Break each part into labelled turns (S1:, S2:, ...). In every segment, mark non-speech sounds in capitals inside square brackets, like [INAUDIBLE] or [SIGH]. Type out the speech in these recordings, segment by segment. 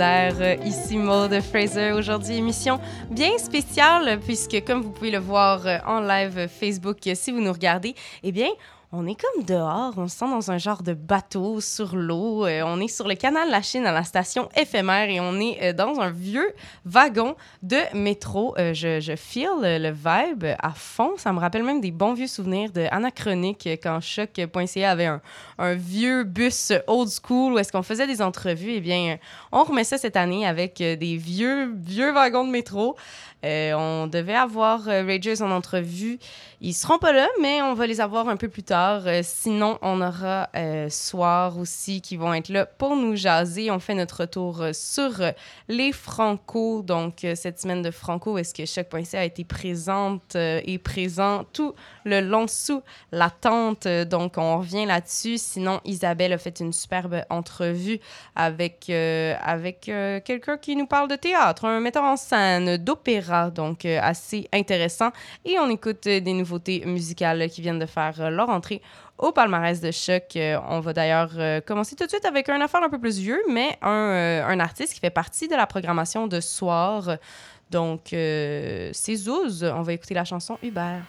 S1: euh, ici Maud Fraser. Aujourd'hui, émission bien spéciale, puisque comme vous pouvez le voir euh, en live Facebook, euh, si vous nous regardez, eh bien, on est comme dehors, on se sent dans un genre de bateau sur l'eau. Euh, on est sur le canal La Chine à la station éphémère et on est euh, dans un vieux wagon de métro. Euh, je, je feel le, vibe à fond. Ça me rappelle même des bons vieux souvenirs de Anachronique quand Choc.ca avait un, un vieux bus old school où est-ce qu'on faisait des entrevues. Eh bien, on remet ça cette année avec des vieux, vieux wagons de métro. Euh, on devait avoir euh, Ragers en entrevue. Ils seront pas là, mais on va les avoir un peu plus tard. Euh, sinon, on aura euh, Soir aussi qui vont être là pour nous jaser. On fait notre retour sur les Franco. Donc, cette semaine de Franco, est-ce que Choc.ca a été présente et présent tout le long sous la tente? Donc, on revient là-dessus. Sinon, Isabelle a fait une superbe entrevue avec, avec quelqu'un qui nous parle de théâtre, un metteur en scène, d'opéra, donc euh, assez intéressant. Et on écoute euh, des nouveautés musicales qui viennent de faire euh, leur entrée au palmarès de choc. On va d'ailleurs commencer tout de suite avec un affaire un peu plus vieux, mais un, un artiste qui fait partie de la programmation de soir. Donc, euh, c'est Zouz. On va écouter la chanson Hubert.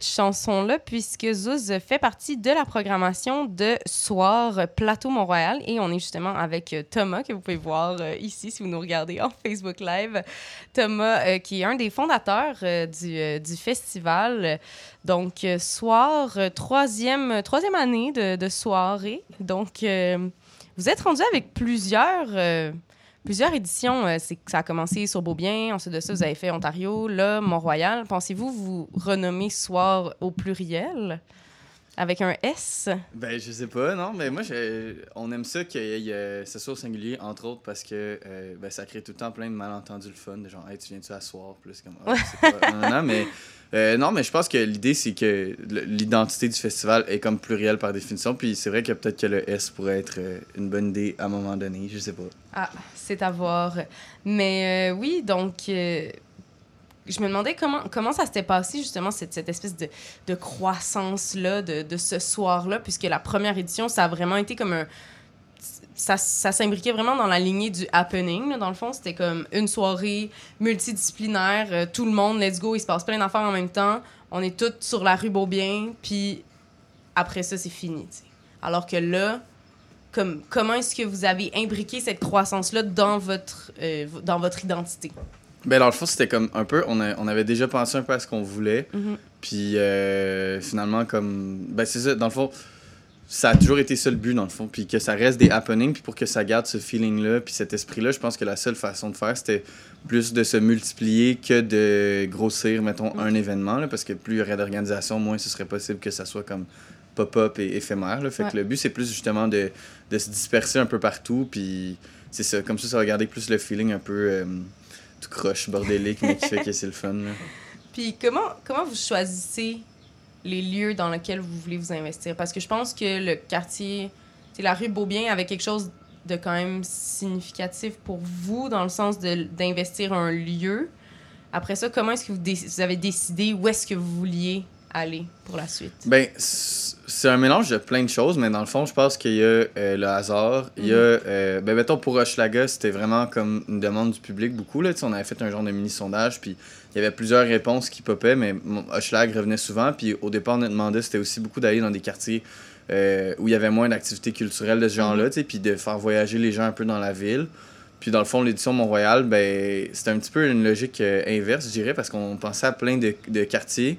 S1: Cette chanson-là puisque Zouz fait partie de la programmation de Soir Plateau Mont-Royal. Et on est justement avec Thomas, que vous pouvez voir euh, ici si vous nous regardez en [LAUGHS] Facebook Live. Thomas, euh, qui est un des fondateurs euh, du, du, festival. Donc, Soir, troisième, troisième année de, de soirée. Donc, vous êtes rendu avec plusieurs plusieurs éditions. Euh, c'est ça a commencé sur Beaubien, ensuite de ça, vous avez fait Ontario, là, Mont-Royal. Pensez-vous vous renommer Soir au pluriel? Avec un S?
S2: Ben, je sais pas, non, mais moi, on aime ça que ce soit au singulier, entre autres, parce que euh, ben, ça crée tout le temps plein de malentendus le fun, de genre, hey, tu viens-tu à soir? Plus comme, pas... non, non, mais euh, non, mais je pense que l'idée, c'est que l'identité du festival est comme plurielle par définition. Puis c'est vrai que peut-être que le S pourrait être euh, une bonne idée à un moment donné. Je sais pas.
S1: Ah, c'est à voir. Mais euh, oui, donc. je me demandais comment, comment ça s'était passé, justement, cette, cette espèce de, de croissance-là, de, de ce soir-là, puisque la première édition, ça a vraiment été comme un, ça, ça s'imbriquait vraiment dans la lignée du happening. dans le fond, c'était comme une soirée multidisciplinaire, euh, tout le monde, let's go, il se passe plein d'affaires en même temps. On est tous sur la rue Beaubien, puis après ça, c'est fini. Alors que là, comme, comment est-ce que vous avez imbriqué cette croissance-là dans votre, euh, dans votre identité?
S2: Ben, dans le fond, c'était comme un peu, on, on avait déjà pensé un peu à ce qu'on voulait. Mm-hmm. Puis euh, finalement, comme, ben c'est ça, dans le fond, ça a toujours été ça le but, dans le fond. Puis que ça reste des happenings, puis pour que ça garde ce feeling-là, puis cet esprit-là, je pense que la seule façon de faire, c'était plus de se multiplier que de grossir, mettons, un événement. Là, parce que plus il y aurait d'organisation, moins ce serait possible que ça soit comme pop-up et éphémère. Là. Fait que le but, c'est plus justement de, de, se disperser un peu partout, puis c'est ça. Comme ça, ça va garder plus le feeling un peu euh, tout croche, bordélique, mais qui fait que c'est le fun. Là. [LAUGHS]
S1: Puis comment, comment vous choisissez les lieux dans lesquels vous voulez vous investir? Parce que je pense que le quartier, la rue Beaubien avait quelque chose de quand même significatif pour vous, dans le sens d'investir un lieu. Après ça, comment est-ce que vous, vous, avez décidé où est-ce que vous vouliez aller pour la suite?
S2: Ben, c'est un mélange de plein de choses, mais dans le fond, je pense qu'il y a euh, le hasard. Il y a, mhm. euh, ben, mettons, pour Hochelaga, c'était vraiment comme une demande du public beaucoup. Là. on avait fait un genre de mini-sondage, puis il y avait plusieurs réponses qui popaient, mais Hochelag revenait souvent. Puis au départ, on a demandé, c'était aussi beaucoup d'aller dans des quartiers euh, où il y avait moins d'activités culturelles de ce genre-là, mhm. puis de faire voyager les gens un peu dans la ville. Puis dans le fond, l'édition Mont-Royal, ben, c'était un petit peu une logique inverse, je dirais, parce qu'on pensait à plein de, de quartiers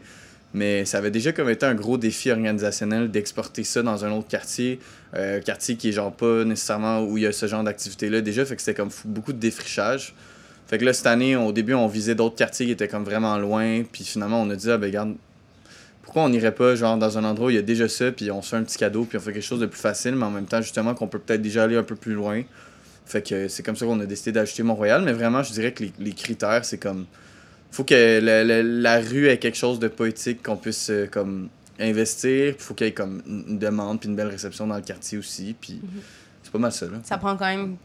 S2: mais ça avait déjà comme été un gros défi organisationnel d'exporter ça dans un autre quartier. Euh, quartier qui est genre pas nécessairement où il y a ce genre d'activité-là déjà. Fait que c'était comme beaucoup de défrichage. Fait que là, cette année, au début, on visait d'autres quartiers qui étaient comme vraiment loin. Puis finalement, on a dit, ah ben regarde, pourquoi on n'irait pas genre dans un endroit où il y a déjà ça, puis on se fait un petit cadeau, puis on fait quelque chose de plus facile, mais en même temps, justement, qu'on peut peut-être déjà aller un peu plus loin. Fait que c'est comme ça qu'on a décidé d'ajouter Mont-Royal. Mais vraiment, je dirais que les critères, c'est comme faut que la, rue ait quelque chose de poétique qu'on puisse euh, comme investir. Il faut qu'il y ait comme une demande puis une belle réception dans le quartier aussi. Puis mhm. c'est pas mal ça. Là.
S1: Ça prend quand même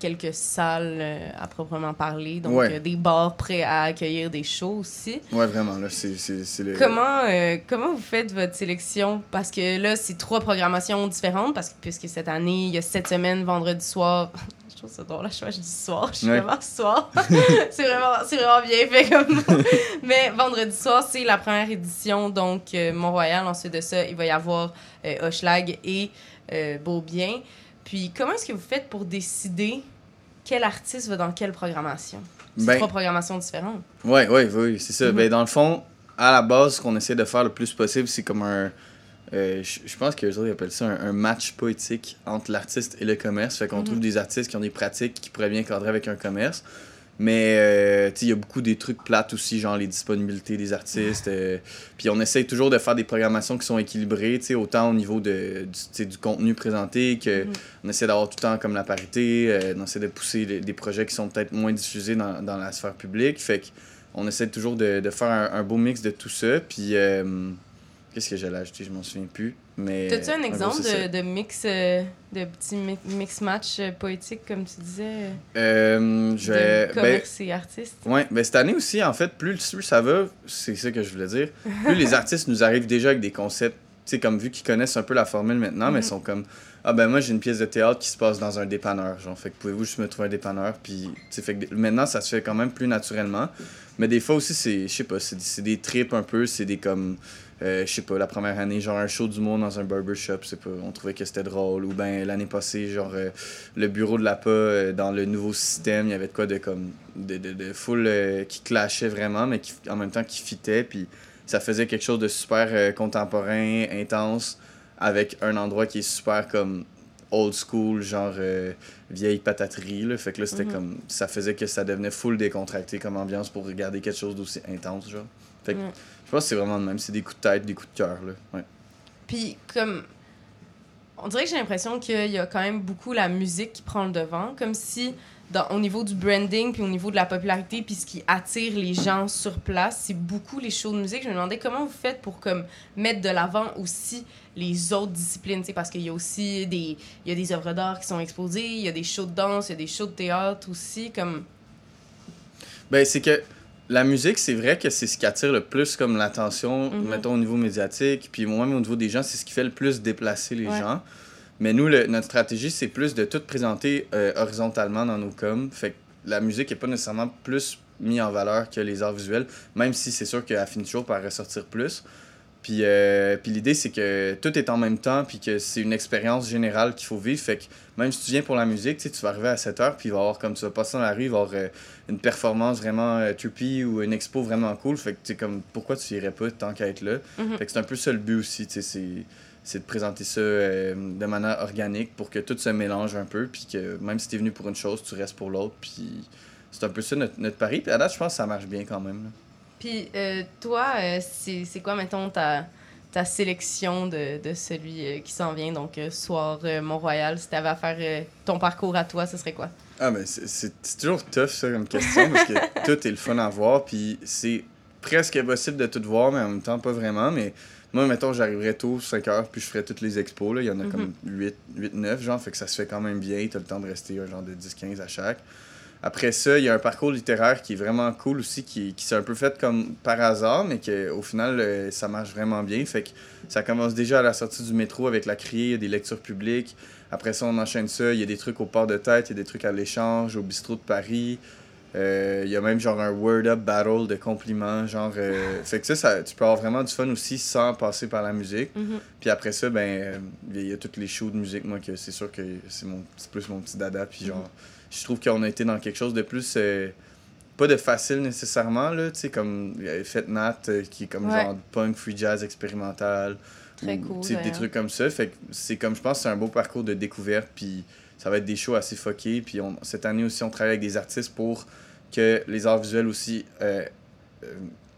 S1: quelques salles euh, à proprement parler. Donc euh, des bars prêts à accueillir des shows aussi.
S2: Ouais, vraiment. Là, c'est,
S1: comment, comment vous faites votre sélection? Parce que là, c'est trois programmations différentes. Parce que puisque cette année, il y a sept semaines, vendredi soir, je trouve ça drôle, là, je, je dis soir, je suis vraiment soir. [LAUGHS] c'est vraiment, vraiment bien fait comme [LAUGHS] Mais vendredi soir, c'est la première édition, donc euh, Mont-Royal. Ensuite de ça, il va y avoir euh, Hochelag et euh, Beaubien. Puis, comment est-ce que vous faites pour décider quel artiste va dans quelle programmation? C'est ben, trois programmations différentes.
S2: Oui, oui, oui, c'est ça. Mm-hmm. ben, dans le fond, à la base, ce qu'on essaie de faire le plus possible, c'est comme un euh, je pense autres appellent ça un, match poétique entre l'artiste et le commerce. Fait qu'on mhm. trouve des artistes qui ont des pratiques qui pourraient bien cadrer avec un commerce. Mais euh, il y a beaucoup des trucs plates aussi, genre les disponibilités des artistes. Euh, puis on essaye toujours de faire des programmations qui sont équilibrées, autant au niveau de, du, du contenu présenté que mhm. on essaie d'avoir tout le temps comme la parité. on essaie de pousser des projets qui sont peut-être moins diffusés dans, dans, la sphère publique. Fait qu'on essaie toujours de, de faire un, un, beau mix de tout ça. Puis Qu'est-ce que j'allais ajouter Je m'en souviens plus. Mais.
S1: T'as-tu un exemple de, de, mix, euh, de petit mix match euh, poétique, comme tu disais?
S2: Euh, je vais.
S1: commerce ben, et artistes?
S2: ben, cette année aussi, en fait, plus ça va, c'est ça que je voulais dire, plus les [LAUGHS] artistes nous arrivent déjà avec des concepts sais, comme vu qu'ils connaissent un peu la formule maintenant, mais ils sont comme ah ben moi j'ai une pièce de théâtre qui se passe dans un dépanneur, genre fait que pouvez-vous juste me trouver un dépanneur puis tu fait que maintenant ça se fait quand même plus naturellement. Mais des fois aussi c'est je sais pas, c'est des trips un peu, c'est des comme euh, je sais pas, la première année, genre un show du monde dans un barbershop, c'est pas, on trouvait que c'était drôle. Ou ben l'année passée, genre euh, le bureau de la PA euh, dans le nouveau système, il y avait de quoi de comme de, de, de full euh, qui clashait vraiment, mais qui, en même temps qui fitait. Puis ça faisait quelque chose de super euh, contemporain, intense, avec un endroit qui est super comme old school, genre euh, vieille pataterie. Là. Fait que là, c'était
S1: Mhm.
S2: comme. Ça faisait que ça devenait full décontracté comme ambiance pour regarder quelque chose d'aussi intense, genre. Fait que
S1: Ouais.
S2: je pense que c'est vraiment de même. C'est des coups de tête, des coups de cœur, là. Ouais.
S1: Puis comme on dirait que j'ai l'impression qu'il y a quand même beaucoup la musique qui prend le devant, comme si dans, au niveau du branding puis au niveau de la popularité puis ce qui attire les gens sur place, c'est beaucoup les shows de musique. Je me demandais comment vous faites pour comme mettre de l'avant aussi les autres disciplines, tu sais, parce qu'il y a aussi des il y a des œuvres d'art qui sont exposées, il y a des shows de danse, il y a des shows de théâtre aussi comme
S2: Ben, c'est que la musique, c'est vrai que c'est ce qui attire le plus comme l'attention,
S1: Mhm.
S2: mettons au niveau médiatique, puis moi, au niveau des gens, c'est ce qui fait le plus déplacer les
S1: Ouais.
S2: gens. Mais nous, le- notre stratégie, c'est plus de tout présenter euh, horizontalement dans nos coms. Fait que la musique est pas nécessairement plus mise en valeur que les arts visuels, même si c'est sûr qu'elle finit toujours par ressortir plus. Puis, euh, puis l'idée, c'est que tout est en même temps, puis que c'est une expérience générale qu'il faut vivre. Fait que même si tu viens pour la musique, tu tu vas arriver à 7 heures, puis il va y avoir, comme tu vas passer dans la rue, il va y avoir euh, une performance vraiment euh, trippy ou une expo vraiment cool. Fait que, tu comme, pourquoi tu irais pas tant qu'à être là?
S1: Mhm.
S2: Fait que c'est un peu ça le but aussi, tu sais, c'est, de présenter ça euh, de manière organique pour que tout se mélange un peu, puis que même si t'es venu pour une chose, tu restes pour l'autre, puis c'est un peu ça notre, notre pari. Puis à date, je pense que ça marche bien quand même. là.
S1: Puis euh, toi, euh, c'est quoi, mettons, ta, ta sélection de, de celui euh, qui s'en vient, donc soir Mont-Royal, si t'avais à faire ton parcours à toi, ce serait quoi?
S2: Ah, mais c'est, toujours tough, ça, comme question, parce que [LAUGHS] tout est le fun à voir, puis c'est presque impossible de tout voir, mais en même temps, pas vraiment. Mais moi, mettons, j'arriverais tôt, 5 heures, puis je ferais toutes les expos, là. Il y en a comme 8, 8, 9, genre, fait que ça se fait quand même bien. T'as le temps de rester genre de 10, 15 à chaque. Après ça, il y a un parcours littéraire qui est vraiment cool aussi, qui, qui s'est un peu fait comme par hasard, mais qu'au final, euh, ça marche vraiment bien. Fait que ça commence déjà à la sortie du métro avec la criée, il y a des lectures publiques. Après ça, on enchaîne ça. Il y a des trucs au port de tête, il y a des trucs à l'échange, au bistrot de Paris. Euh, Il y a même genre un word up battle de compliments. Genre, euh, fait que ça, ça, tu peux avoir vraiment du fun aussi sans passer par la musique.
S1: Mhm.
S2: Puis après ça, ben, il y a toutes les shows de musique, moi, que c'est sûr que c'est mon plus mon petit dada. Puis genre, je trouve qu'on a été dans quelque chose de plus. euh, pas de facile nécessairement, là, tu sais, comme euh, Fête Nat, euh, qui est comme
S1: Ouais.
S2: genre punk, free jazz expérimental.
S1: Très
S2: ou,
S1: cool,
S2: Des trucs comme ça. Fait que c'est comme, je pense, que c'est un beau parcours de découverte. Puis ça va être des shows assez fuckés. Puis on, cette année aussi, on travaille avec des artistes pour que les arts visuels aussi euh,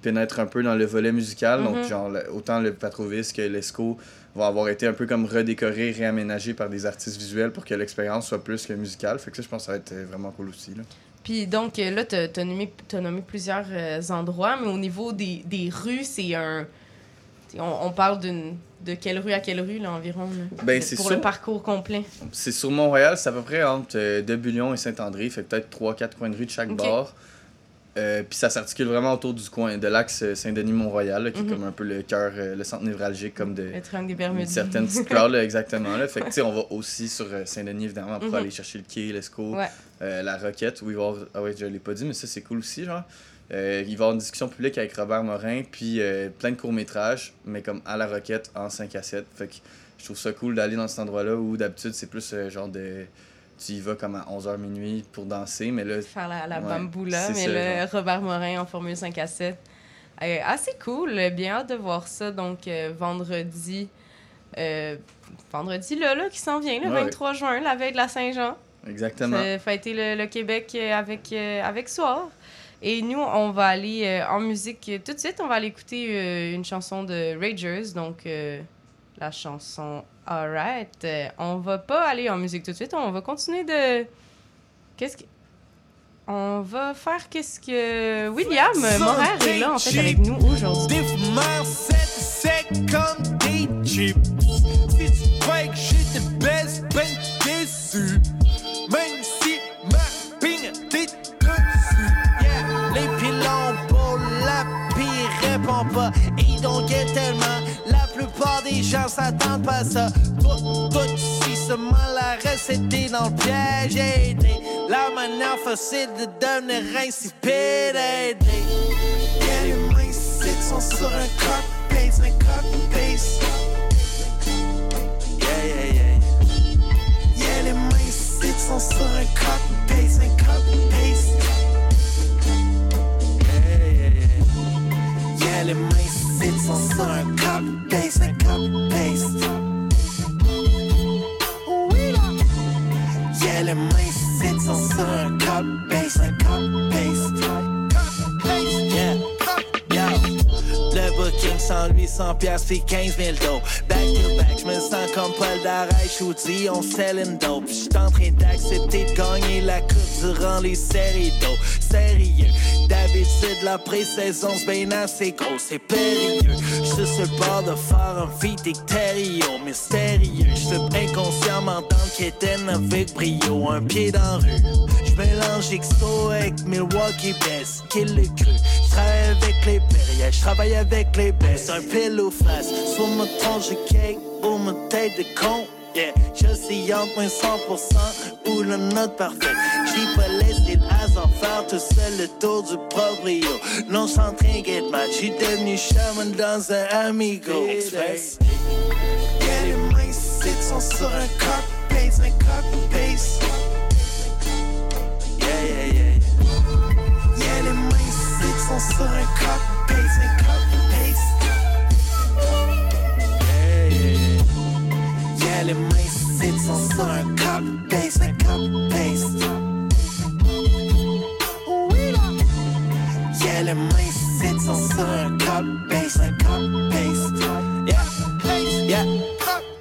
S2: pénètrent un peu dans le volet musical. Donc, genre, le- autant le Patrovis que l'ESCO vont avoir été un peu comme redécorés, réaménagés par des artistes visuels pour que l'expérience soit plus que musicale. Fait que ça, je pense que ça va être euh, vraiment cool aussi. Là.
S1: Puis donc, euh, là, t'as as nommé, plusieurs euh, endroits, mais au niveau des, des rues, c'est un... On, on parle d'une de quelle rue à quelle rue, là, environ, là,
S2: Ben,
S1: pour
S2: sûr.
S1: le parcours complet.
S2: C'est sur Mont-Royal, c'est à peu près entre Debulion et Saint-André, fait peut-être 3-4 coins de rue de chaque bord. Euh, Puis ça s'articule vraiment autour du coin de l'axe euh, Saint-Denis-Mont-Royal, qui
S1: Mhm.
S2: est comme un peu le cœur, euh, le centre névralgique comme de
S1: Le triangle des
S2: une
S1: Bermudes.
S2: certaine petite [LAUGHS] crowd, là, exactement. Là. Fait que, tu sais, on va aussi sur Saint-Denis, évidemment, pour
S1: Mhm.
S2: aller chercher le quai, l'ESCO,
S1: Ouais.
S2: euh, la Roquette, où il va y avoir... Ah ouais, je l'ai pas dit, mais ça, c'est cool aussi, genre. Euh, il va y avoir une discussion publique avec Robert Morin, puis plein de courts-métrages, mais comme à la Roquette, en 5 à 7. Fait que je trouve ça cool d'aller dans cet endroit-là où d'habitude, c'est plus genre de... Tu y vas comme à 11h minuit pour danser, mais là,
S1: Faire la, la
S2: Ouais,
S1: bamboula,
S2: c'est
S1: mais le
S2: genre.
S1: Robert Morin en Formule 5 à 7. Euh, assez cool, bien hâte de voir ça. Donc, euh, vendredi, euh, vendredi là, là, qui s'en vient, le
S2: Ouais,
S1: 23 juin, la veille de la Saint-Jean.
S2: exactement.
S1: Fêter le, le Québec euh, avec, avec Soir. Et nous, on va aller en musique tout de suite. On va aller écouter une chanson de Ragers, donc la chanson Alright. Euh, on va pas aller en musique tout de suite. On va continuer de. Qu'est-ce que. On va faire qu'est-ce que. William Morer est là, en fait, avec nous aujourd'hui.
S3: Même si ma dessus. Les pour la pire répond pas. Ils don't get tellement. Plupart des gens s'attendent pas à ça. Tout, tout si seulement la recette est dans le piège. La manière facile de devenir insipide. Aider. Yeah, les mains sont sur un un copy-paste. Yeah, les mains sont sur un copy-paste, un copy-paste. Yeah, yeah, yeah. Yeah, les mains sont sur un copy-paste, un copy-paste. Oui, là. Yeah, les mains sont sur un copy-paste, un copy-paste. Yeah. Le booking 100, 800 piastres puis 15 000 dos. Back to back, j'me sens comme Paul Darèche Shoudi, on selling dope. J'suis en train d'accepter de gagner la coupe durant les séries d'eau. Sérieux, d'habitude la pré-saison c'est bien assez gros, c'est périlleux. J'suis sur le bord de faire un feat extérieur, mystérieux. J'suis inconscient m'entendre qu'Étienne avec brio, un pied dans rue. J'mélange expo avec Milwaukee Best, kill le cru. J'travaille avec les périodes, j'travaille avec les baisses. Un pile ou face, soit me tronche de cake ou ma tête de con. Yeah, je suis entre moins 100% ou le note parfait. J'ai pas laissé hasard faire tout seul le tour du proprio. Non, sans trinquer de match, j'suis devenu chaman dans un Amigo Express. Yeah, les mains sont sur un copy-paste, un. Yeah, copy-paste, un copy-paste. Yeah, les mains. Oui, là. Yeah, les mains un copy-paste. Yeah,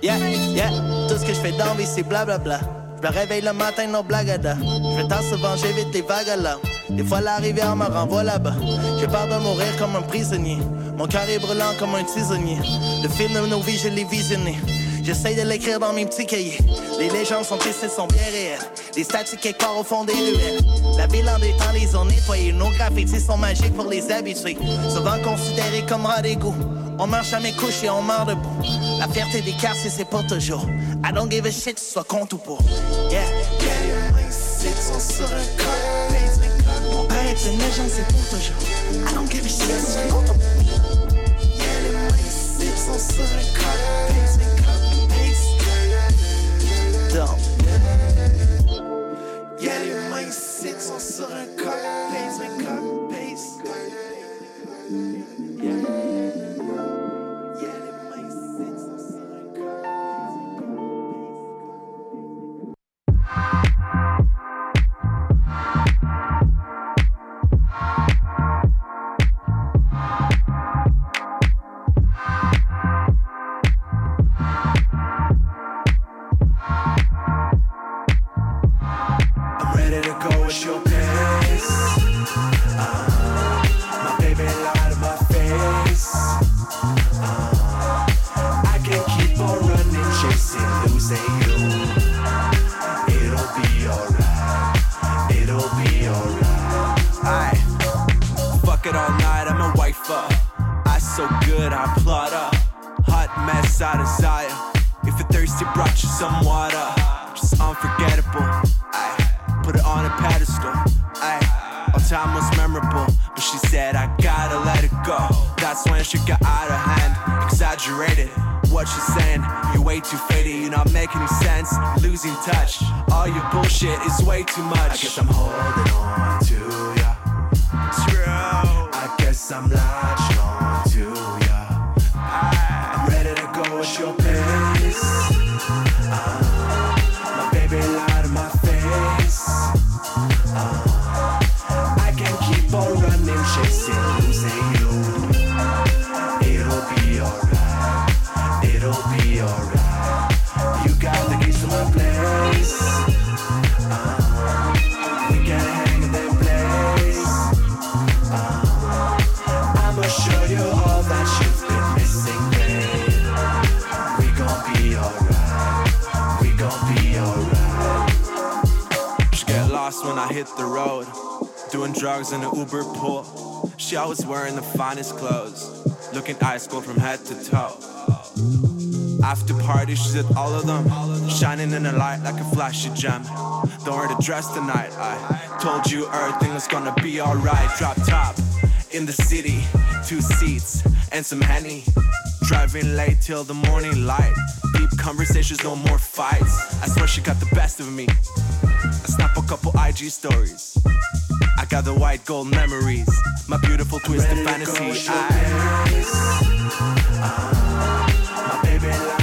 S3: yeah, yeah, yeah. Tout ce que je fais dans vie, c'est blablabla. Je me réveille le matin, non blagada. Je vais t'en souvent, j'évite les vagues là. Des fois, la rivière me renvoie là-bas. J'ai peur de mourir comme un prisonnier. Mon cœur est brûlant comme un tisonnier. Le film de nos vies, je l'ai visionné. J'essaye de l'écrire dans mes petits cahiers. Les légendes sont ici, sont bien réelles. Les statues quelque part au fond des ruelles. La ville en détend, les ont nettoyées. Nos graffitis sont magiques pour les habitués. Souvent considérés comme rats d'égout. On marche à mes couches et on meurt debout. La fierté des quartiers, c'est pour toujours. I don't give a shit, tu sois contre ou pour. Yeah. Mon père est une légende, c'est pour toujours. I don't give a shit, tu sois contre ou pour. Yeah, les sont sur un. Dumb.
S4: That's when she got out of hand. Exaggerated. What she's saying, you're way too faded, you're not making any sense. Losing touch. All your bullshit is way too much.
S3: I guess I'm holding on to ya.
S4: True.
S3: I guess I'm latching on to ya. I'm ready to go at your pace.
S4: Doing drugs in an Uber pool. She always wearing the finest clothes. Looking ice cold from head to toe. After party, she's at all of them. Shining in the light like a flashy gem. Don't wear the dress tonight. I told you everything was gonna be alright. Drop top in the city, two seats and some henny. Driving late till the morning light. Deep conversations, no more fights. I swear she got the best of me. I snap a couple IG stories. I got the white gold memories. My beautiful twisted fantasy. I, ah, my
S1: baby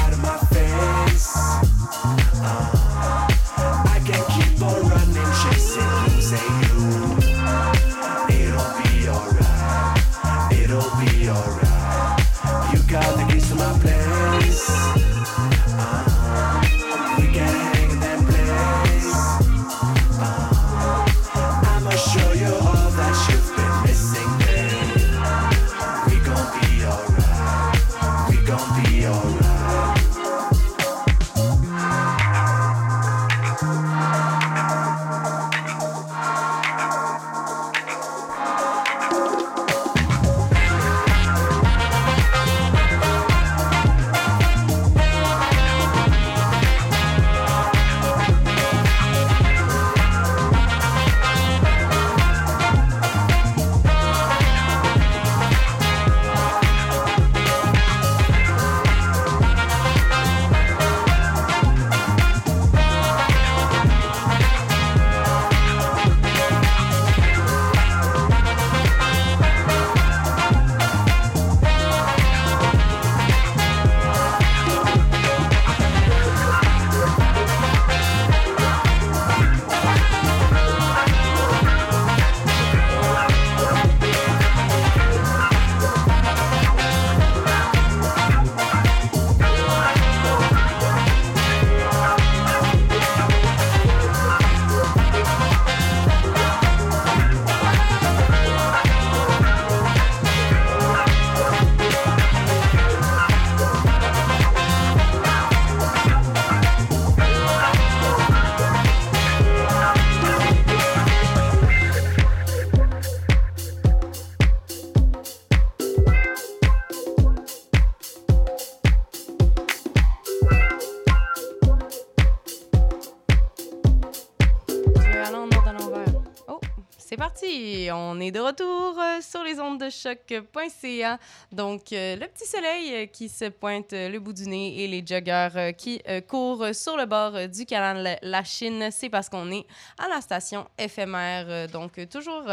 S1: parti! On est de retour euh, sur les ondes de choc.ca. Donc, euh, le petit soleil euh, qui se pointe le bout du nez et les joggeurs qui courent sur le bord du canal La Chine, c'est parce qu'on est à la station éphémère. donc, toujours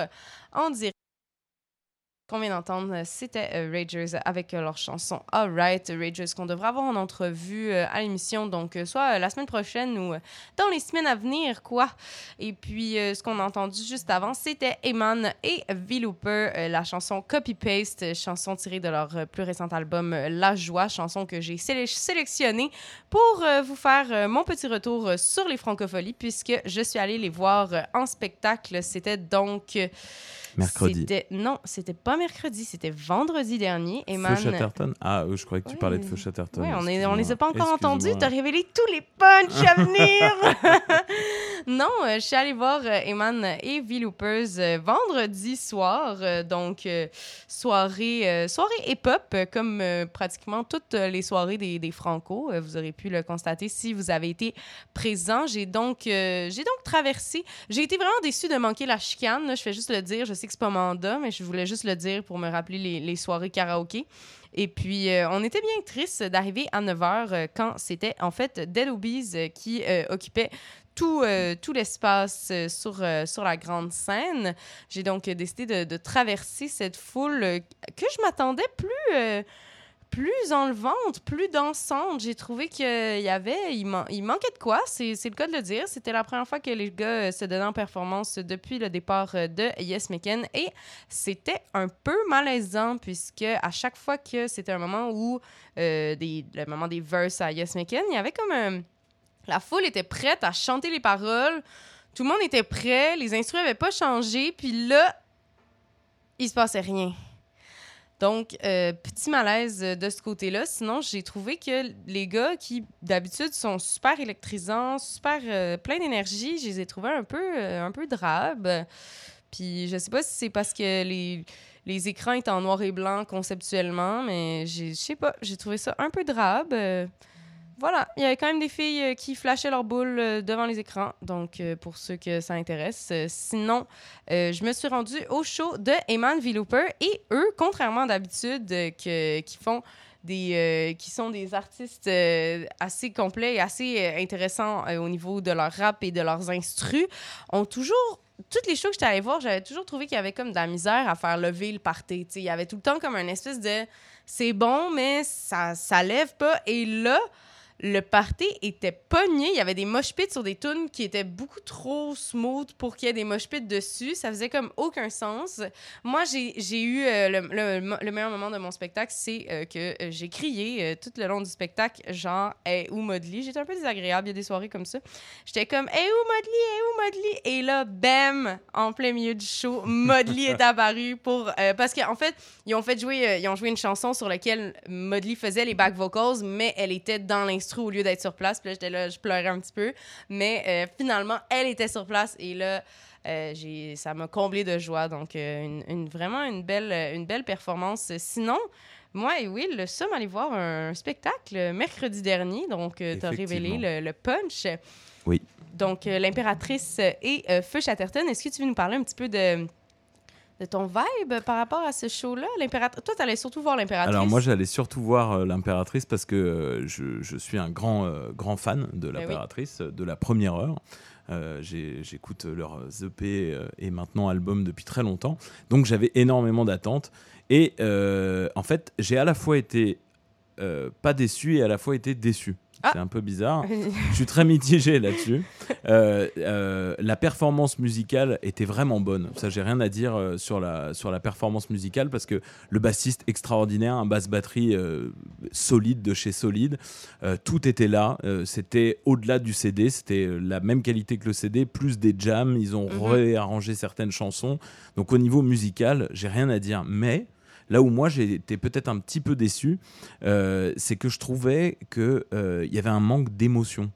S1: en direct. Qu'on vient d'entendre, c'était euh, Ragers avec euh, leur chanson Alright. Ragers qu'on devrait avoir en entrevue euh, à l'émission, donc soit la semaine prochaine ou dans les semaines à venir, quoi. Et puis, ce qu'on a entendu juste avant, c'était Eman et V-Looper, la chanson Copy Paste, euh, chanson tirée de leur plus récent album La Joie, chanson que j'ai sélec- sélectionnée pour vous faire mon petit retour sur les francopholies, puisque je suis allée les voir en spectacle. C'était donc.
S5: Mercredi.
S1: Non, c'était pas mercredi, c'était vendredi dernier.
S5: Feu
S1: Eman.
S5: Chatterton? Ah, euh, je croyais que tu
S1: Oui.
S5: parlais de Feu Chatterton.
S1: Oui, on, est, on les a pas encore entendus. T'as révélé tous les punchs à venir. [LAUGHS] non, euh, je suis allée voir euh, Eman et V-Loopers euh, vendredi soir. donc, soirée, soirée hip-hop, comme pratiquement toutes les soirées des, des Franco. Vous aurez pu le constater si vous avez été présent. J'ai donc, j'ai donc traversé. J'ai été vraiment déçue de manquer la chicane. Je fais juste le dire. Je sais que mandat, mais je voulais juste le dire pour me rappeler les, soirées karaoké. Et puis, euh, on était bien triste d'arriver à 9 h quand c'était en fait Dead Obies euh, qui euh, occupait tout, euh, tout l'espace euh, sur, euh, sur la grande scène. J'ai donc euh, décidé de, de traverser cette foule euh, que je m'attendais plus. Euh, plus enlevante, plus dansante. J'ai trouvé qu'il y avait, il, man- il manquait de quoi, c'est le cas de le dire. C'était la première fois que les gars euh, se donnaient en performance depuis le départ euh, de Yes Meken et c'était un peu malaisant puisque à chaque fois que c'était un moment où euh, le moment des verses à Yes Meken, il y avait comme un- la foule était prête à chanter les paroles, tout le monde était prêt, les instruments n'avaient pas changé, puis là, il se passait rien. Donc, euh, petit malaise euh, de ce côté-là. Sinon, j'ai trouvé que les gars qui, d'habitude, sont super électrisants, super euh, plein d'énergie, je les ai trouvés un peu, euh, peu drabes. Puis, je sais pas si c'est parce que les, les écrans étaient en noir et blanc conceptuellement, mais je sais pas, j'ai trouvé ça un peu drabe. Voilà, il y avait quand même des filles euh, qui flashaient leur boule euh, devant les écrans. Donc, euh, pour ceux que ça intéresse. Sinon, je me suis rendue au show de Eman Vilooper. Et eux, contrairement d'habitude, que- qui font des, qui sont des artistes assez complets et assez intéressants au niveau de leur rap et de leurs instrus, ont toujours toutes les shows que j'étais allée voir, j'avais toujours trouvé qu'il y avait comme de la misère à faire lever le party. Tu sais, Il y avait tout le temps comme un espèce de c'est bon, mais ça, ça lève pas. Et là, le party était pogné. Il y avait des mosh pits sur des tunes qui étaient beaucoup trop smooth pour qu'il y ait des mosh pits dessus. Ça faisait comme aucun sens. Moi, j'ai eu euh, le, le- le meilleur moment de mon spectacle, c'est euh, que euh, j'ai crié tout le long du spectacle, genre, hey, où Modly? J'étais un peu désagréable, il y a des soirées comme ça. J'étais comme, hey, où Modly? Hey, où Modly? Et là, bam, en plein milieu du show, [LAUGHS] Modly est apparu pour. parce qu'en fait, ils ont fait jouer, ils ont joué une chanson sur laquelle Modly faisait les back vocals, mais elle était dans l'instru au lieu d'être sur place. Puis là, j'étais là, je pleurais un petit peu. Mais euh, finalement, elle était sur place et là, euh, j'ai, ça m'a comblé de joie. Donc, euh, une, une- vraiment une belle, une belle performance. Sinon, moi et Will le sommes allés voir un spectacle mercredi dernier. Donc, tu as révélé le, le punch.
S5: Oui.
S1: Donc, l'impératrice et Feu Chatterton. Est-ce que tu veux nous parler un petit peu de, de ton vibe par rapport à ce show-là? L'impératrice. Toi, tu allais surtout voir l'impératrice.
S5: Alors moi j'allais surtout voir euh, l'impératrice parce que euh, je, je suis un grand, euh, grand fan de
S1: Ben oui.
S5: l'impératrice, de la première heure. J'écoute leurs EP euh, et maintenant album depuis très longtemps. Donc j'avais énormément d'attentes. Et en fait j'ai à la fois été pas déçu et à la fois été déçu.
S1: Ah.
S5: C'est un peu bizarre. [LAUGHS] Je suis très mitigé là-dessus. Euh, euh, la performance musicale était vraiment bonne. Ça, j'ai rien à dire euh, sur, la, sur la performance musicale parce que le bassiste extraordinaire, un basse batterie euh, solide de chez Solide, tout était là. C'était au-delà du CD, c'était la même qualité que le CD, plus des jams. Ils ont
S1: Mhm.
S5: réarrangé certaines chansons. Donc au niveau musical, j'ai rien à dire. Mais Là où moi j'ai été peut-être un petit peu déçu, euh, c'est que je trouvais qu'il y avait un manque d'émotion.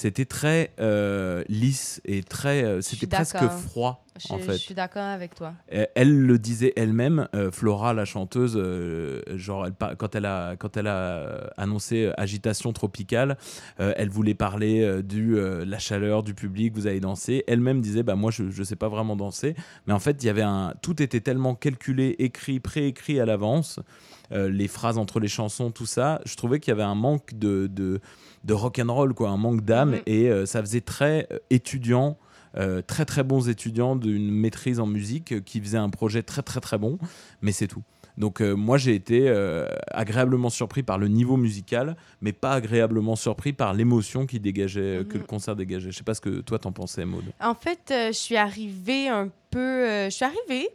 S5: C'était très euh, lisse et très. euh, C'était presque froid,
S1: Je,
S5: en
S1: je
S5: fait.
S1: suis d'accord avec toi.
S5: Euh, Elle le disait elle-même, euh, Flora, la chanteuse, genre elle quand elle a quand elle a annoncé agitation tropicale, elle voulait parler du la chaleur du public, vous allez danser. Elle-même disait bah moi je je sais pas vraiment danser, mais en fait il y avait un tout était tellement calculé, écrit, préécrit à l'avance. Euh, les phrases entre les chansons, tout ça, je trouvais qu'il y avait un manque de, de, de rock and roll, quoi, un manque d'âme,
S1: Mhm.
S5: et euh, ça faisait très euh, étudiant, euh, très très bons étudiants d'une maîtrise en musique qui faisaient un projet très très très bon, mais c'est tout. Donc euh, moi j'ai été euh, agréablement surpris par le niveau musical, mais pas agréablement surpris par l'émotion qui dégageait, que le concert dégageait. Je sais pas ce que toi t'en pensais, Maud.
S1: En fait, euh, je suis arrivée un peu. je suis arrivée.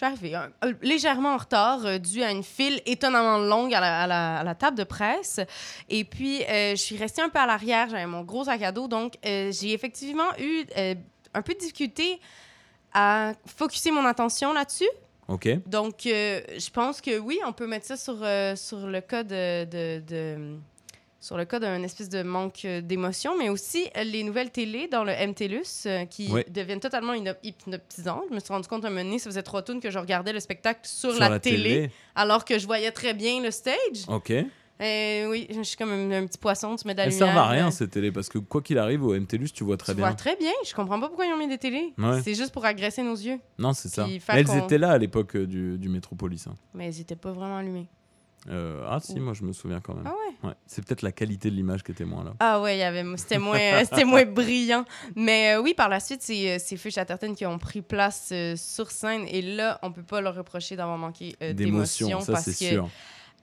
S1: Je suis arrivée un- euh, légèrement en retard, euh, dû à une file étonnamment longue à la, à la- à la table de presse. Et puis, euh, je suis restée un peu à l'arrière. J'avais mon gros sac à dos. Donc, euh, j'ai effectivement eu un peu de difficulté à focuser mon attention là-dessus.
S5: Ok.
S1: Donc, je pense que oui, on peut mettre ça sur, sur le cas de, de- de- sur le cas d'un espèce de manque euh, d'émotion, mais aussi euh, les nouvelles télé dans le MTLUS euh, qui deviennent totalement hypnotisantes. Je me suis rendu compte un moment donné, ça faisait trois tours que je regardais le spectacle sur,
S5: Sur
S1: la, télé, alors que je voyais très bien le stage.
S5: Ok.
S1: Et oui, je suis comme un, un petit poisson, tu mets de la
S5: Elles
S1: lumière.
S5: servent à rien ces télés parce que quoi qu'il arrive au MTLUS, tu vois très
S1: tu
S5: bien.
S1: vois très bien. Je comprends pas pourquoi ils ont mis des télés.
S5: Ouais.
S1: C'est juste pour agresser nos yeux.
S5: Non, c'est ça. Elles étaient là à l'époque du, du Métropolis. hein.
S1: Mais ils étaient pas vraiment allumés.
S5: Euh, ah si, moi je me souviens quand même.
S1: Ah ouais?
S5: Ouais. C'est peut-être la qualité de l'image qui était moins là.
S1: Ah ouais, il y avait, c'était moins, euh, c'était moins brillant. Mais euh, oui, par la suite, c'est, c'est Feu Chatterton qui ont pris place sur scène. Et là, on peut pas leur reprocher d'avoir manqué d'émotion. Parce
S5: c'est
S1: que
S5: sûr.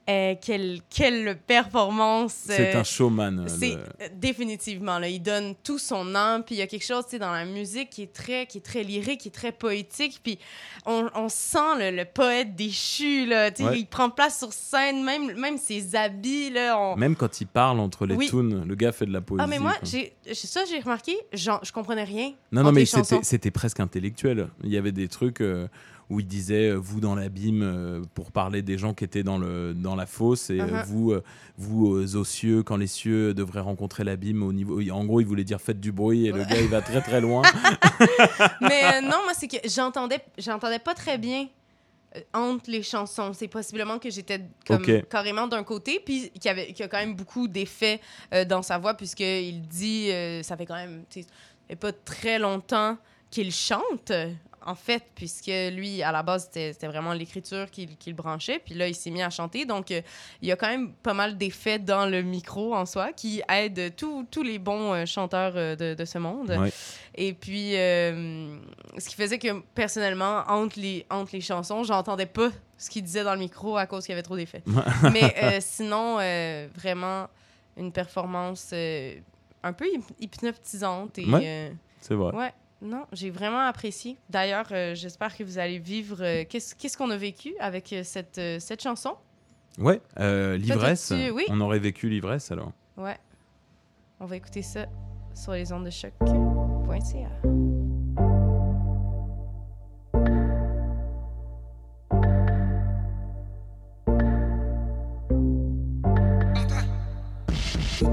S1: Euh, quelle, quelle performance!
S5: C'est
S1: euh,
S5: un showman. euh,
S1: c'est
S5: le-
S1: définitivement là, il donne tout son âme, puis il y a quelque chose, tu sais, dans la musique qui est très, qui est très lyrique, qui est très poétique, puis on, on sent le, le poète déchu là, tu sais,
S5: Ouais.
S1: il prend place sur scène, même, même ses habits là, on-
S5: Même quand il parle entre les
S1: Oui.
S5: tunes, le gars fait de la poésie.
S1: Ah mais moi, j'ai ça j'ai remarqué, genre, je comprenais rien.
S5: Non, non, mais c'était presque intellectuel. Il y avait des trucs euh, où il disait euh, vous dans l'abîme euh, pour parler des gens qui étaient dans, le, dans la fosse et euh,
S1: Uh-huh.
S5: vous, vous aux cieux, quand les cieux devraient rencontrer l'abîme au niveau. En gros, il voulait dire faites du bruit et le gars il va très très loin. [LAUGHS] [LAUGHS]
S1: Mais non, moi c'est que j'entendais j'entendais pas très bien entre les chansons. C'est possiblement que j'étais comme carrément d'un côté, puis qu'il y, avait, qu'il y a quand même beaucoup d'effets euh, dans sa voix, puisqu'il dit, euh, ça fait quand même, pas très longtemps qu'il chante, en fait, puisque lui, à la base, c'était vraiment l'écriture qui, qui le branchait, puis là, il s'est mis à chanter. Donc, euh, il y a quand même pas mal d'effets dans le micro en soi qui aident tous les bons euh, chanteurs euh, de, de ce monde.
S5: Ouais.
S1: Et puis, ce qui faisait que personnellement, entre les, entre les chansons, j'entendais pas ce qu'il disait dans le micro à cause qu'il y avait trop d'effets. [LAUGHS] Mais sinon, vraiment, une performance un peu hyp- hypnotisante. Et,
S5: Ouais. C'est vrai.
S1: ouais, non, j'ai vraiment apprécié. D'ailleurs, euh, j'espère que vous allez vivre. euh, Qu'est-ce qu'est-ce qu'on a vécu avec euh, cette, euh, cette chanson?
S5: Ouais, euh, l'ivresse.
S1: oui.
S5: On aurait vécu l'ivresse alors.
S1: Ouais. On va écouter ça sur les ondes de choc.ca.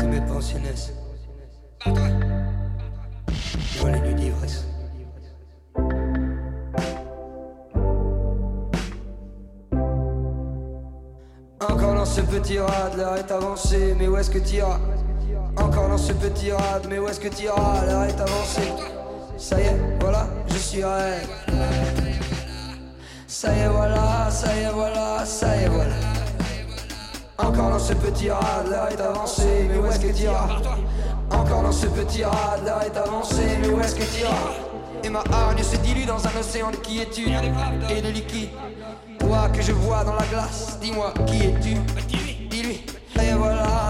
S6: Mes pensées L'heure est avancée, mais où est-ce que t'iras Encore dans ce petit rad, mais où est-ce que t'iras L'heure est avancée? Ça y est, voilà, je suis raide. Ça y est, voilà, ça y est, voilà, ça y est, voilà. Encore dans ce petit rad, l'heure est avancée, mais où est-ce que t'iras Encore dans ce petit rad, l'heure est avancée, mais où est-ce que t'iras Et ma hargne se dilue dans un océan de quiétude et de liquide. Toi que je vois dans la glace, dis-moi qui es-tu?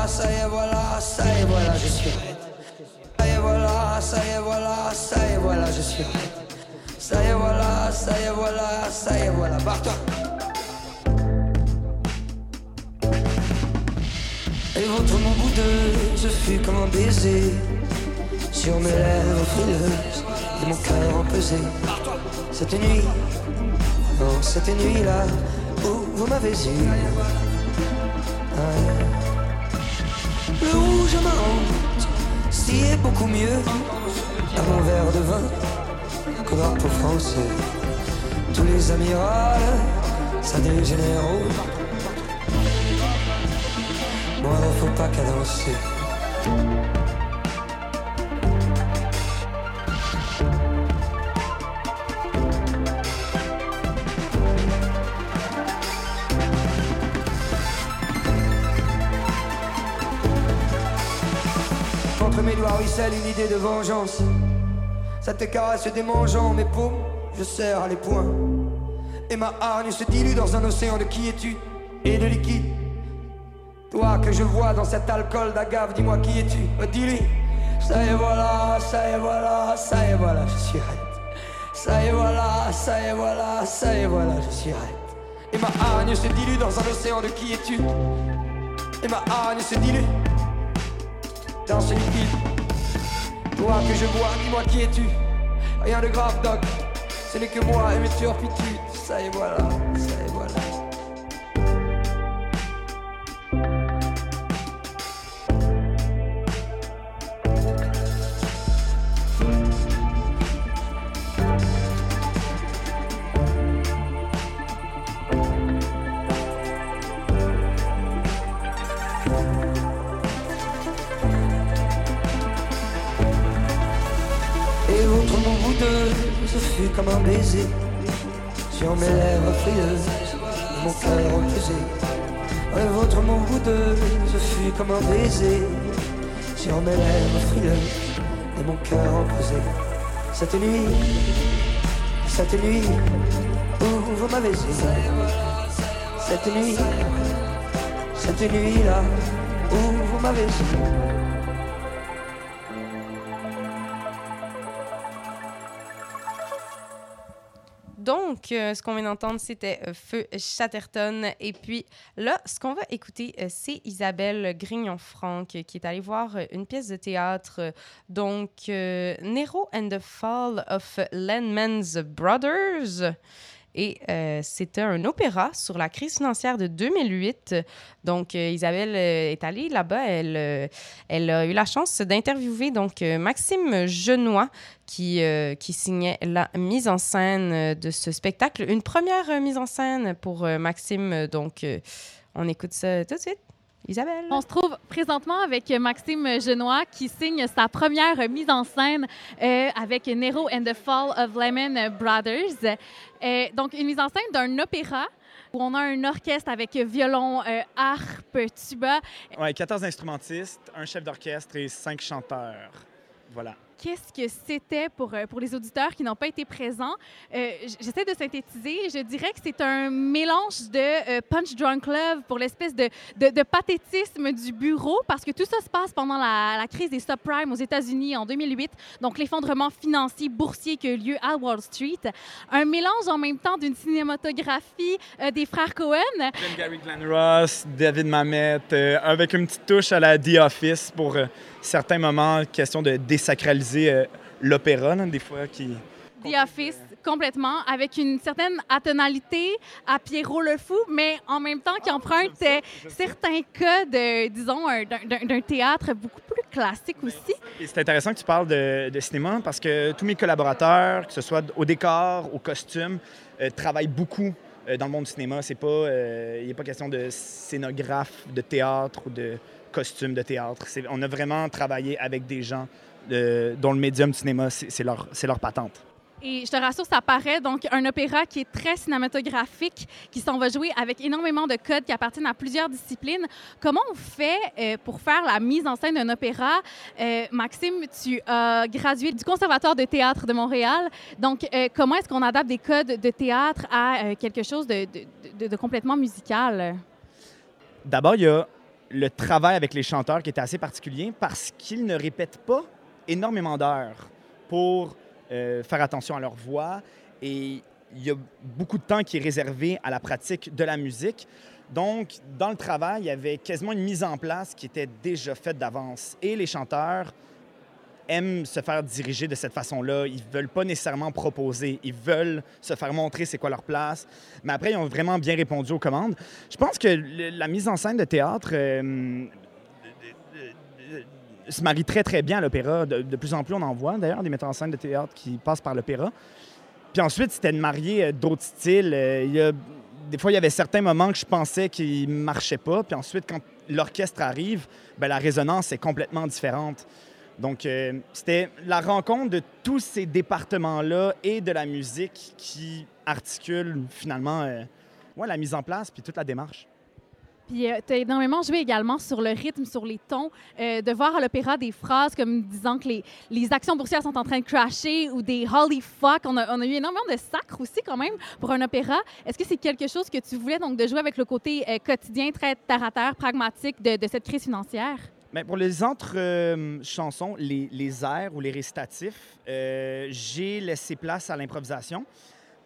S6: Voilà, ça y est, voilà, ça y est, voilà, je suis raide. Ça y est, voilà, ça y est, voilà, ça y est, voilà, je suis raide. Ça y est, voilà, ça y est, voilà, ça y est, voilà, barre-toi. Et votre mon boudeux, ce fut comme un baiser Sur mes lèvres frileuses et mon cœur empesé Cette nuit, non cette nuit-là Où vous m'avez eu. Le rouge à ma honte, si est beaucoup mieux. À mon verre de vin. Qu'au drapeau français. Tous les amirals, ça des généraux moi, faut pas cadencer. Une idée de vengeance. Ça te caresse démangeant mes paumes, je serre les poings. Et ma hargne se dilue dans un océan de quiétude et de liquide. Toi que je vois dans cet alcool d'agave, dis-moi qui es-tu? Dis-lui. Ça y est voilà, ça y est voilà, ça y est voilà, je suis raide. Ça y est voilà, ça y est voilà, ça y est voilà, je suis raide. Et ma hargne se dilue dans un océan de qui es-tu Et ma hargne se dilue dans ce liquide. Toi que je vois, dis-moi qui es-tu Rien de grave, doc. Ce n'est que moi et mes turpitudes. Ça y est voilà, ça y est voilà. Ce fut comme un baiser Sur mes lèvres frileuses, mon cœur empesé Et votre mon boudeux, ce fut comme un baiser Sur mes lèvres frileuses, et mon cœur empesé Cette nuit, cette nuit, où vous m'avez Cette nuit, cette nuit-là, où vous m'avez
S1: Donc, euh, ce qu'on vient d'entendre, c'était euh, Feu Chatterton. Et puis là, ce qu'on va écouter, euh, c'est Isabelle Grignon-Franck qui est allée voir une pièce de théâtre. donc, Nero and the Fall of Landman's Brothers. Et euh, c'était un opéra sur la crise financière de 2008. Donc, euh, Isabelle euh, est allée là-bas. Elle, a eu la chance d'interviewer donc Maxime Genois, qui, signait la mise en scène de ce spectacle. Une première mise en scène pour Maxime. Donc, on écoute ça tout de suite. Isabelle?
S7: On se trouve présentement avec Maxime Genois qui signe sa première mise en scène euh, avec Nero and the Fall of Lemon Brothers. Euh, donc, une mise en scène d'un opéra où on a un orchestre avec violon, euh, harpe, tuba.
S8: Ouais, 14 instrumentistes, un chef d'orchestre et 5 chanteurs. Voilà.
S7: Qu'est-ce que c'était pour, euh, pour les auditeurs qui n'ont pas été présents? Euh, J'essaie de synthétiser. Je dirais que c'est un mélange de euh, Punch Drunk Love pour l'espèce de, de, de pathétisme du bureau, parce que tout ça se passe pendant la, crise des subprimes aux États-Unis en 2008, donc l'effondrement financier boursier qui a eu lieu à Wall Street. Un mélange en même temps d'une cinématographie des frères Cohen,
S8: Gary Glenn Ross, David Mamet, avec une petite touche à la The Office pour certains moments, question de désacraliser euh, l'opéra, des fois qui.
S7: The Office complètement, avec une certaine atonalité à Pierrot le Fou, mais en même temps qui emprunte euh, certains cas de, disons, un- d'un- théâtre beaucoup plus classique aussi.
S8: C'est intéressant que tu parles de, de cinéma parce que tous mes collaborateurs, que ce soit au décor, au costume, euh, travaillent beaucoup euh, dans le monde du cinéma. C'est pas, euh, il n'est pas question de scénographe de théâtre ou de costume de théâtre. On a vraiment travaillé avec des gens euh, dont le médium cinéma, c'est leur, leur patente.
S7: Et je te rassure, ça paraît donc un opéra qui est très cinématographique, qui s'en va jouer avec énormément de codes qui appartiennent à plusieurs disciplines. Comment on fait euh, pour faire la mise en scène d'un opéra? Euh, Maxime, tu as gradué du Conservatoire de théâtre de Montréal. Donc, euh, comment est-ce qu'on adapte des codes de théâtre à quelque chose de, de- de- de complètement musical?
S8: D'abord, il y a le travail avec les chanteurs qui était assez particulier parce qu'ils ne répètent pas énormément d'heures pour euh, faire attention à leur voix et il y a beaucoup de temps qui est réservé à la pratique de la musique. Donc, dans le travail, il y avait quasiment une mise en place qui était déjà faite d'avance. Et les chanteurs aiment se faire diriger de cette façon-là. Ils veulent pas nécessairement proposer. Ils veulent se faire montrer c'est quoi leur place. Mais après, ils ont vraiment bien répondu aux commandes. Je pense que la mise en scène de théâtre euh, se marie très, très bien à l'opéra. De, plus en plus, on en voit d'ailleurs des metteurs en scène de théâtre qui passent par l'opéra. Puis ensuite, c'était de marier euh, d'autres styles. Euh, des fois, il y avait certains moments que je pensais qu'ils ne marchaient pas. Puis ensuite, quand l'orchestre arrive, ben, la résonance est complètement différente. Donc, euh, c'était la rencontre de tous ces départements-là et de la musique qui articule finalement euh, ouais, la mise en place puis toute la démarche.
S7: Puis tu as énormément joué également sur le rythme, sur les tons, euh, de voir à l'opéra des phrases comme disant que les, les actions boursières sont en train de crasher ou des holy fuck. On a, on a eu énormément de sacres aussi quand même pour un opéra. Est-ce que c'est quelque chose que tu voulais donc de jouer avec le côté euh, quotidien, très terre à terre, pragmatique de cette crise financière?
S8: Mais pour les autres euh, chansons, les, les airs ou les récitatifs, euh, j'ai laissé place à l'improvisation.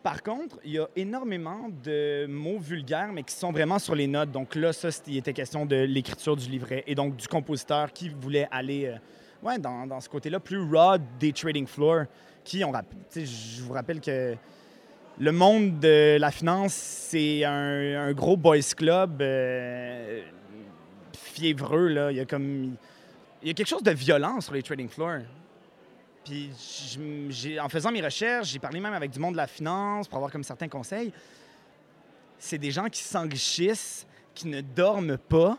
S8: Par contre, il y a énormément de mots vulgaires, mais qui sont vraiment sur les notes. Donc là, ça, il était question de l'écriture du livret et donc du compositeur qui voulait aller euh, ouais, dans, ce côté-là plus raw des trading floors, qui, on je vous rappelle que le monde de la finance, c'est un, un gros boys club euh, fiévreux. Là. Il, y a comme, il y a quelque chose de violent sur les trading floors. Puis en faisant mes recherches, j'ai parlé même avec du monde de la finance pour avoir comme certains conseils. C'est des gens qui s'enrichissent, qui ne dorment pas,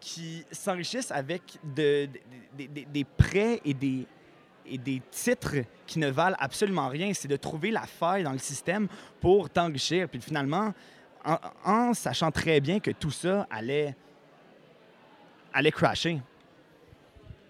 S8: qui s'enrichissent avec de- de- de- de- des prêts et des, et des titres qui ne valent absolument rien. C'est de trouver la faille dans le système pour t'enrichir. Puis finalement, en, en sachant très bien que tout ça allait, allait crasher.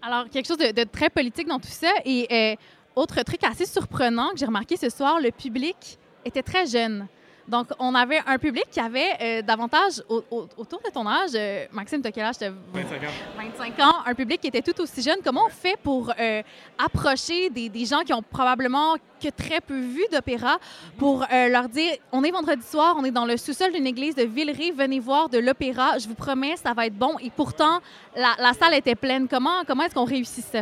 S7: Alors, quelque chose de, de très politique dans tout ça. Et euh, autre truc assez surprenant que j'ai remarqué ce soir, le public était très jeune. Donc, on avait un public qui avait euh, davantage au- au- autour de ton âge. Euh, Maxime, tu as quel âge? T'as
S8: 25 ans.
S7: 25 ans. Un public qui était tout aussi jeune. Comment on fait pour euh, approcher des, des gens qui ont probablement que très peu vu d'opéra pour leur dire on est vendredi soir, on est dans le sous-sol d'une église de Villeray, venez voir de l'opéra, je vous promets, ça va être bon. Et pourtant, la, la salle était pleine. Comment, comment est-ce qu'on réussit ça?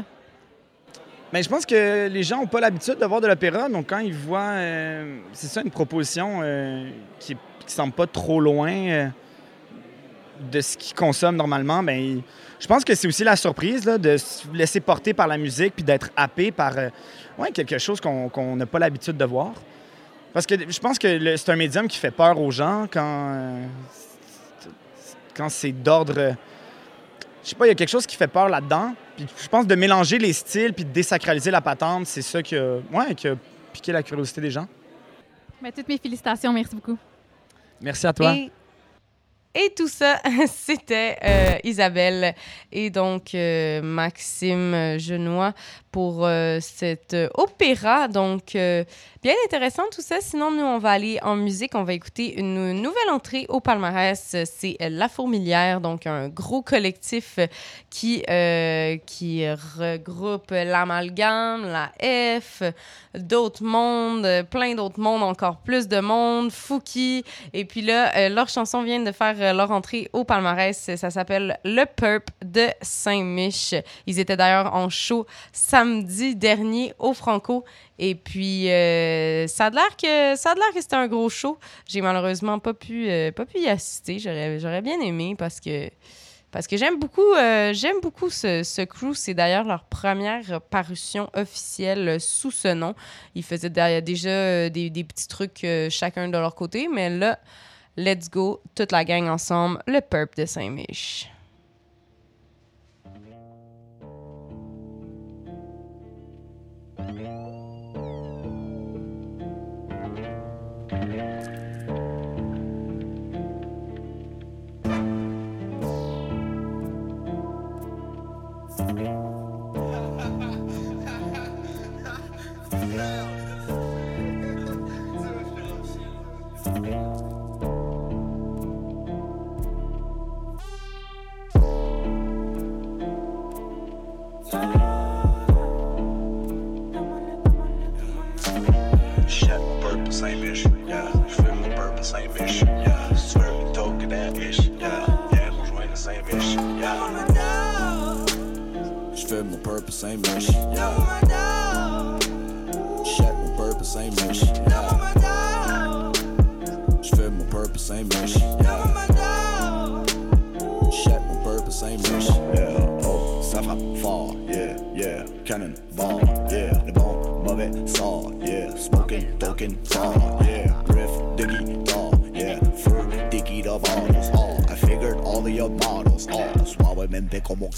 S8: Mais je pense que les gens n'ont pas l'habitude de voir de l'opéra, donc quand ils voient, euh, c'est ça, une proposition euh, qui ne semble pas trop loin euh, de ce qu'ils consomment normalement, ben, je pense que c'est aussi la surprise là, de se laisser porter par la musique puis d'être happé par ouais, quelque chose qu'on qu'on n'a pas l'habitude de voir. Parce que je pense que c'est un médium qui fait peur aux gens quand, quand c'est d'ordre. Je sais pas, il y a quelque chose qui fait peur là-dedans. Puis je pense de mélanger les styles puis de désacraliser la patente, c'est ça qui a, ouais, qui a piqué la curiosité des gens.
S7: Mais toutes mes félicitations, merci beaucoup.
S8: Merci à toi.
S1: Et, et tout ça, [LAUGHS] c'était euh, Isabelle et donc euh, Maxime Genois pour euh, cet opéra. Donc, euh, bien intéressant tout ça. Sinon, nous, on va aller en musique. On va écouter une nouvelle entrée au palmarès. C'est La Fourmilière, donc un gros collectif qui, qui regroupe l'Amalgame, la F, d'autres mondes, plein d'autres mondes, encore plus de monde, Fouki. Et puis là, leur chanson vient de faire leur entrée au palmarès. Ça s'appelle Le Purp de Saint-Mich. Ils étaient d'ailleurs en show samedi dernier au Franco. Et puis, euh, ça a l'air que que c'était un gros show. J'ai malheureusement pas pu, euh, pas pu y assister. J'aurais, bien aimé parce que parce que j'aime beaucoup, euh, j'aime beaucoup ce, ce crew. C'est d'ailleurs leur première parution officielle sous ce nom. Ils faisaient dé- déjà euh, des, des petits trucs euh, chacun de leur côté, mais là, let's go, toute la gang ensemble, le Purp de Saint-Mich.
S9: J'fais mon purple Saint-Mich, yeah. Shut mon purple Saint-Mich, yeah. J'fais mon purple Saint-Mich, yeah. Shut mon purple Saint-Mich, yeah. Oh, ça frappe fort, yeah, yeah. Cannon, ball, yeah. Le bon, mauvais sort, yeah. Smoking, talking, far, yeah. Riff, de guitar, yeah. Feu, diggy de bottles, oh. I figured all of your models, oh. Suavemente como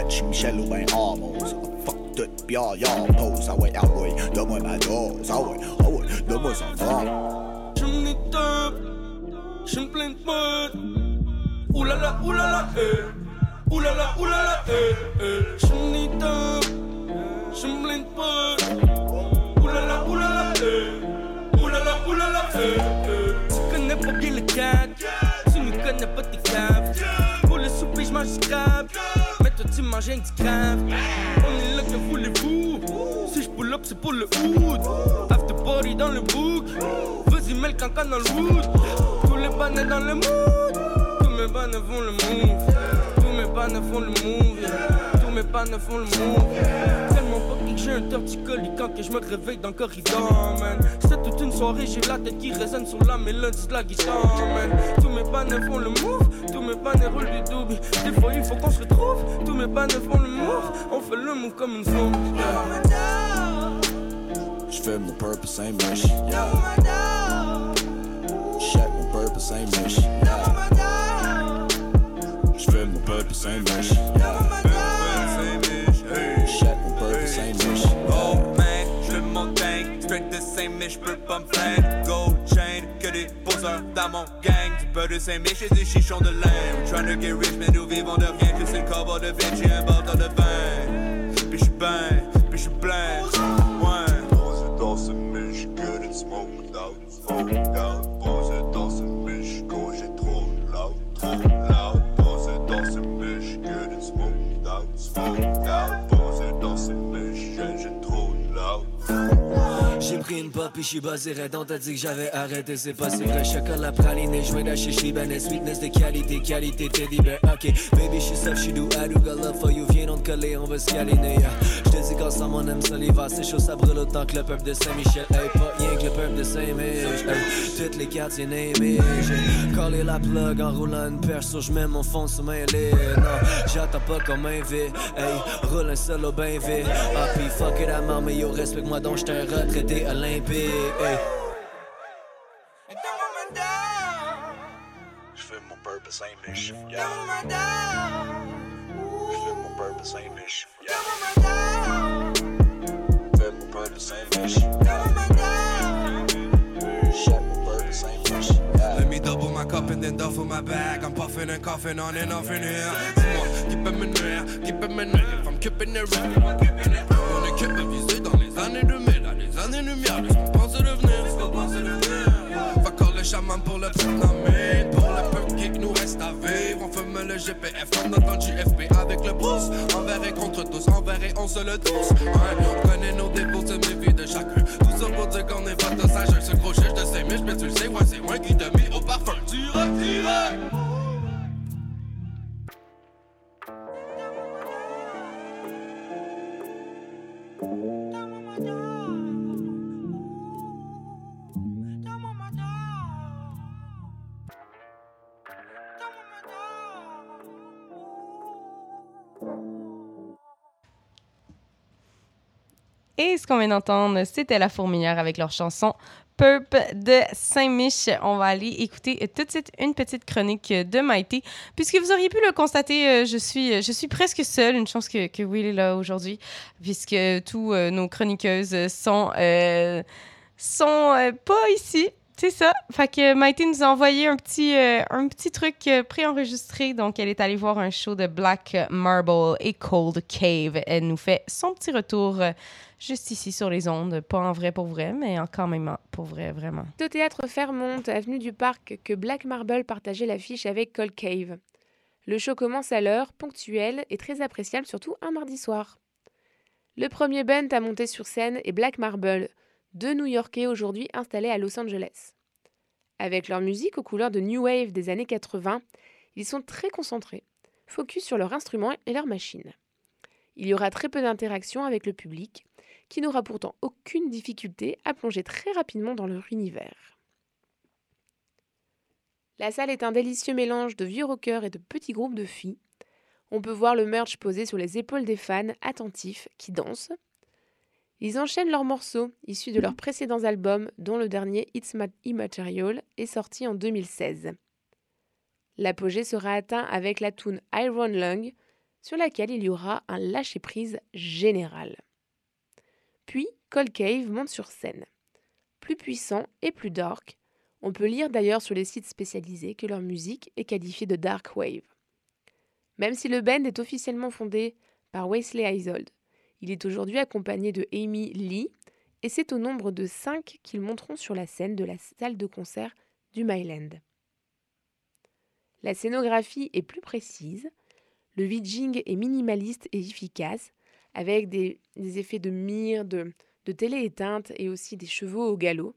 S9: Carlos. Stretch Michel ou ben Amos. Fuck tout, pis ah, y'all pose. Ah ouais, ah ouais, donne-moi ma dose. Ah ouais, ah ouais, donne-moi son fort.
S10: Je me tape, je me plains de mode. Oulala, oulala, eh. Oulala, oulala, eh, eh. On est là, que voulez-vous? Si je pull up, c'est pour le hood. After party dans le book. Vas-y, mets le cancan dans le wood. Tous les bannets dans le mood. Tous mes bannets font le move. Tous mes bannets font le move. Tous mes bannets font le move. Tellement pas que j'ai un torticolis quand que je me réveille dans le corridor, man. C'est toute une soirée, j'ai la tête qui résonne sur la mélodie de la guitare, man. Tous mes bannets font le move. Tous mes bannets roulent du double. Des fois, il faut qu'on se retrouve. Tous mes bannets font le move. On fait le move comme une femme.
S9: J'fais mon purple Saint-Mich, yeah. Shut mon purple Saint-Mich, yeah. J'fais mon purple Saint-Mich, yeah.
S11: De Saint-Mich, j'peux pas me plaindre. Gold chain, que des poseurs dans mon gang. Du peu de Saint-Mich et des chichons de. We're trying to get rich, mais nous vivons de rien. Que c'est le cover de Vinci, un bâton de vin. Puis j'suis ben, puis j'suis plein. Ouais.
S9: Pose dans ce miche, good and smoked out, smoked out. Pose dans ce miche, quand j'ai trop loud, trop loud. Pose dans ce miche, good and smoked out, smoked J'ai
S3: pris une pop et j'suis basé raide On t'a dit que j'avais arrêté, c'est pas si vrai Chocolat praliné, j'vais d'acheter Libanais Sweetness de qualité, qualité teddy bear Ok, baby, j'suis soft, j'suis doux I do got love for you, viens donc
S12: coller, on va se câliner. yeah. Je te dis qu'ensemble on aime ça l'hiver, c'est chaud, ça brûle autant que le peuple de Saint-Michel. Hey, pas rien que le peuple de Saint-Mich. Hey, toutes les quartiers namés. J'ai collé la plug en roulant une perso, je mets mon fond sous main. Non, j'attends pas comme un V. Hey, roule un solo ben vite. Ah, pis fuck it, à mort, mais yo, respecte-moi donc, j'étais un retraité olympique. Hey.
S9: Je fais mon purpose English. Yeah. Je fais mon purpose English. Yeah. Je fais mon purpose English.
S13: Then duffel my bag. I'm puffing and coughing on and off in here. Dis-moi, qui peut me nuire, qui peut me nuire? Real. On est capable visé dans les années 2000, dans les années lumière. Chaman pour le Vietnamite. Pour le peu qui nous reste à vivre. On fume le GPF comme notre JFP avec le pouce. Envers et contre tous, envers et on se le tous. Ouais, on connaît nos défauts, c'est mes vies de chacun. Tout ça pour dire qu'on est pas de sage. Ce crochet, je te sais, mais tu le sais, ouais, c'est moi qui te mis au parfum. Direct, direct.
S1: Et ce qu'on vient d'entendre, c'était La Fourmilière avec leur chanson Purp de Saint-Mich. On va aller écouter euh, tout de suite une petite chronique euh, de Maïté. Puisque vous auriez pu le constater, euh, je suis, je suis presque seule. Une chance que, que Will est là aujourd'hui, puisque tous euh, nos chroniqueuses sont, euh, sont euh, pas ici. C'est ça. Fait que Maïté nous a envoyé un petit, euh, un petit truc euh, préenregistré. Donc, elle est allée voir un show de Black Marble et Cold Cave. Elle nous fait son petit retour euh, juste ici sur les ondes. Pas en vrai pour vrai, mais quand même pour vrai, vraiment.
S14: au théâtre Fairmont, avenue du Parc, que Black Marble partageait l'affiche avec Cold Cave. Le show commence à l'heure, ponctuel et très appréciable, surtout un mardi soir. Le premier band à monter sur scène est Black Marble, deux New-Yorkais aujourd'hui installés à Los Angeles. Avec leur musique aux couleurs de New Wave des années 80, ils sont très concentrés, focus sur leurs instruments et leurs machines. Il y aura très peu d'interaction avec le public, qui n'aura pourtant aucune difficulté à plonger très rapidement dans leur univers. La salle est un délicieux mélange de vieux rockers et de petits groupes de filles. On peut voir le merch posé sur les épaules des fans attentifs qui dansent. Ils enchaînent leurs morceaux issus de leurs précédents albums, dont le dernier It's Ma- Immaterial est sorti en 2016. L'apogée sera atteint avec la tune Iron Lung, sur laquelle il y aura un lâcher-prise général. Puis, Cold Cave monte sur scène. Plus puissant et plus dark, on peut lire d'ailleurs sur les sites spécialisés que leur musique est qualifiée de dark wave. Même si le band est officiellement fondé par Wesley Eisold, il est aujourd'hui accompagné de Amy Lee et c'est au nombre de cinq qu'ils monteront sur la scène de la salle de concert du Myland. La scénographie est plus précise, le vidging est minimaliste et efficace, avec des, effets de mire, de, de télé éteinte et aussi des chevaux au galop.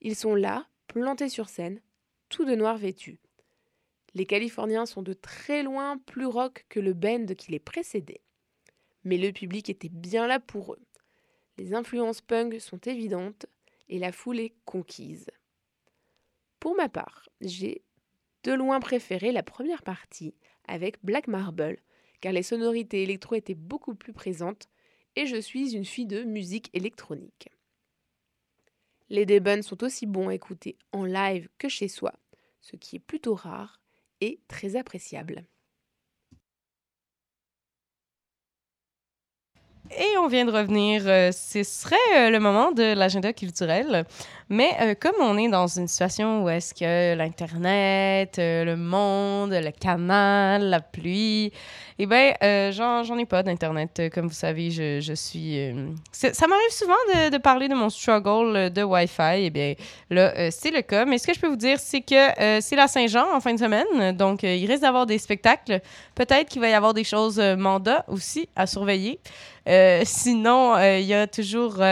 S14: Ils sont là, plantés sur scène, tout de noir vêtus. Les Californiens sont de très loin plus rock que le band qui les précédait. Mais le public était bien là pour eux. Les influences punk sont évidentes et la foule est conquise. Pour ma part, j'ai de loin préféré la première partie avec Black Marble, car les sonorités électro étaient beaucoup plus présentes et je suis une fille de musique électronique. Les Debuns sont aussi bons à écouter en live que chez soi, ce qui est plutôt rare et très appréciable.
S1: Et on vient de revenir. euh, ce serait euh, le moment de l'agenda culturel. Mais euh, comme on est dans une situation où est-ce que l'Internet, euh, le monde, le canal, la pluie, eh bien, euh, j'en ai pas d'Internet. Euh, Comme vous savez, je, je suis... ça m'arrive souvent de, de parler de mon struggle de Wi-Fi. Eh bien, là, c'est le cas. Mais ce que je peux vous dire, c'est que c'est la Saint-Jean en fin de semaine. Donc, il risque d'avoir des spectacles. Peut-être qu'il va y avoir des choses mandat aussi à surveiller. Sinon, il y a toujours.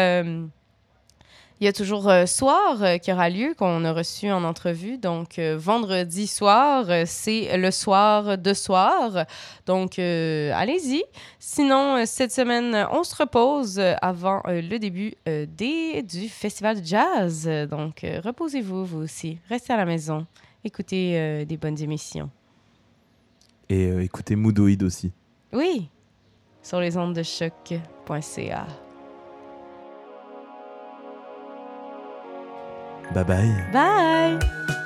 S1: Il y a toujours euh, Soir euh, qui aura lieu, qu'on a reçu en entrevue. Donc, euh, vendredi soir, c'est le soir de soir. Donc, allez-y. Sinon, cette semaine, on se repose avant le début des, du festival de jazz. Donc, reposez-vous, vous aussi. Restez à la maison. Écoutez des bonnes émissions.
S5: Et écoutez Moodoid aussi.
S1: Oui, sur les ondes de choc.ca.
S5: Bye bye.
S1: Bye!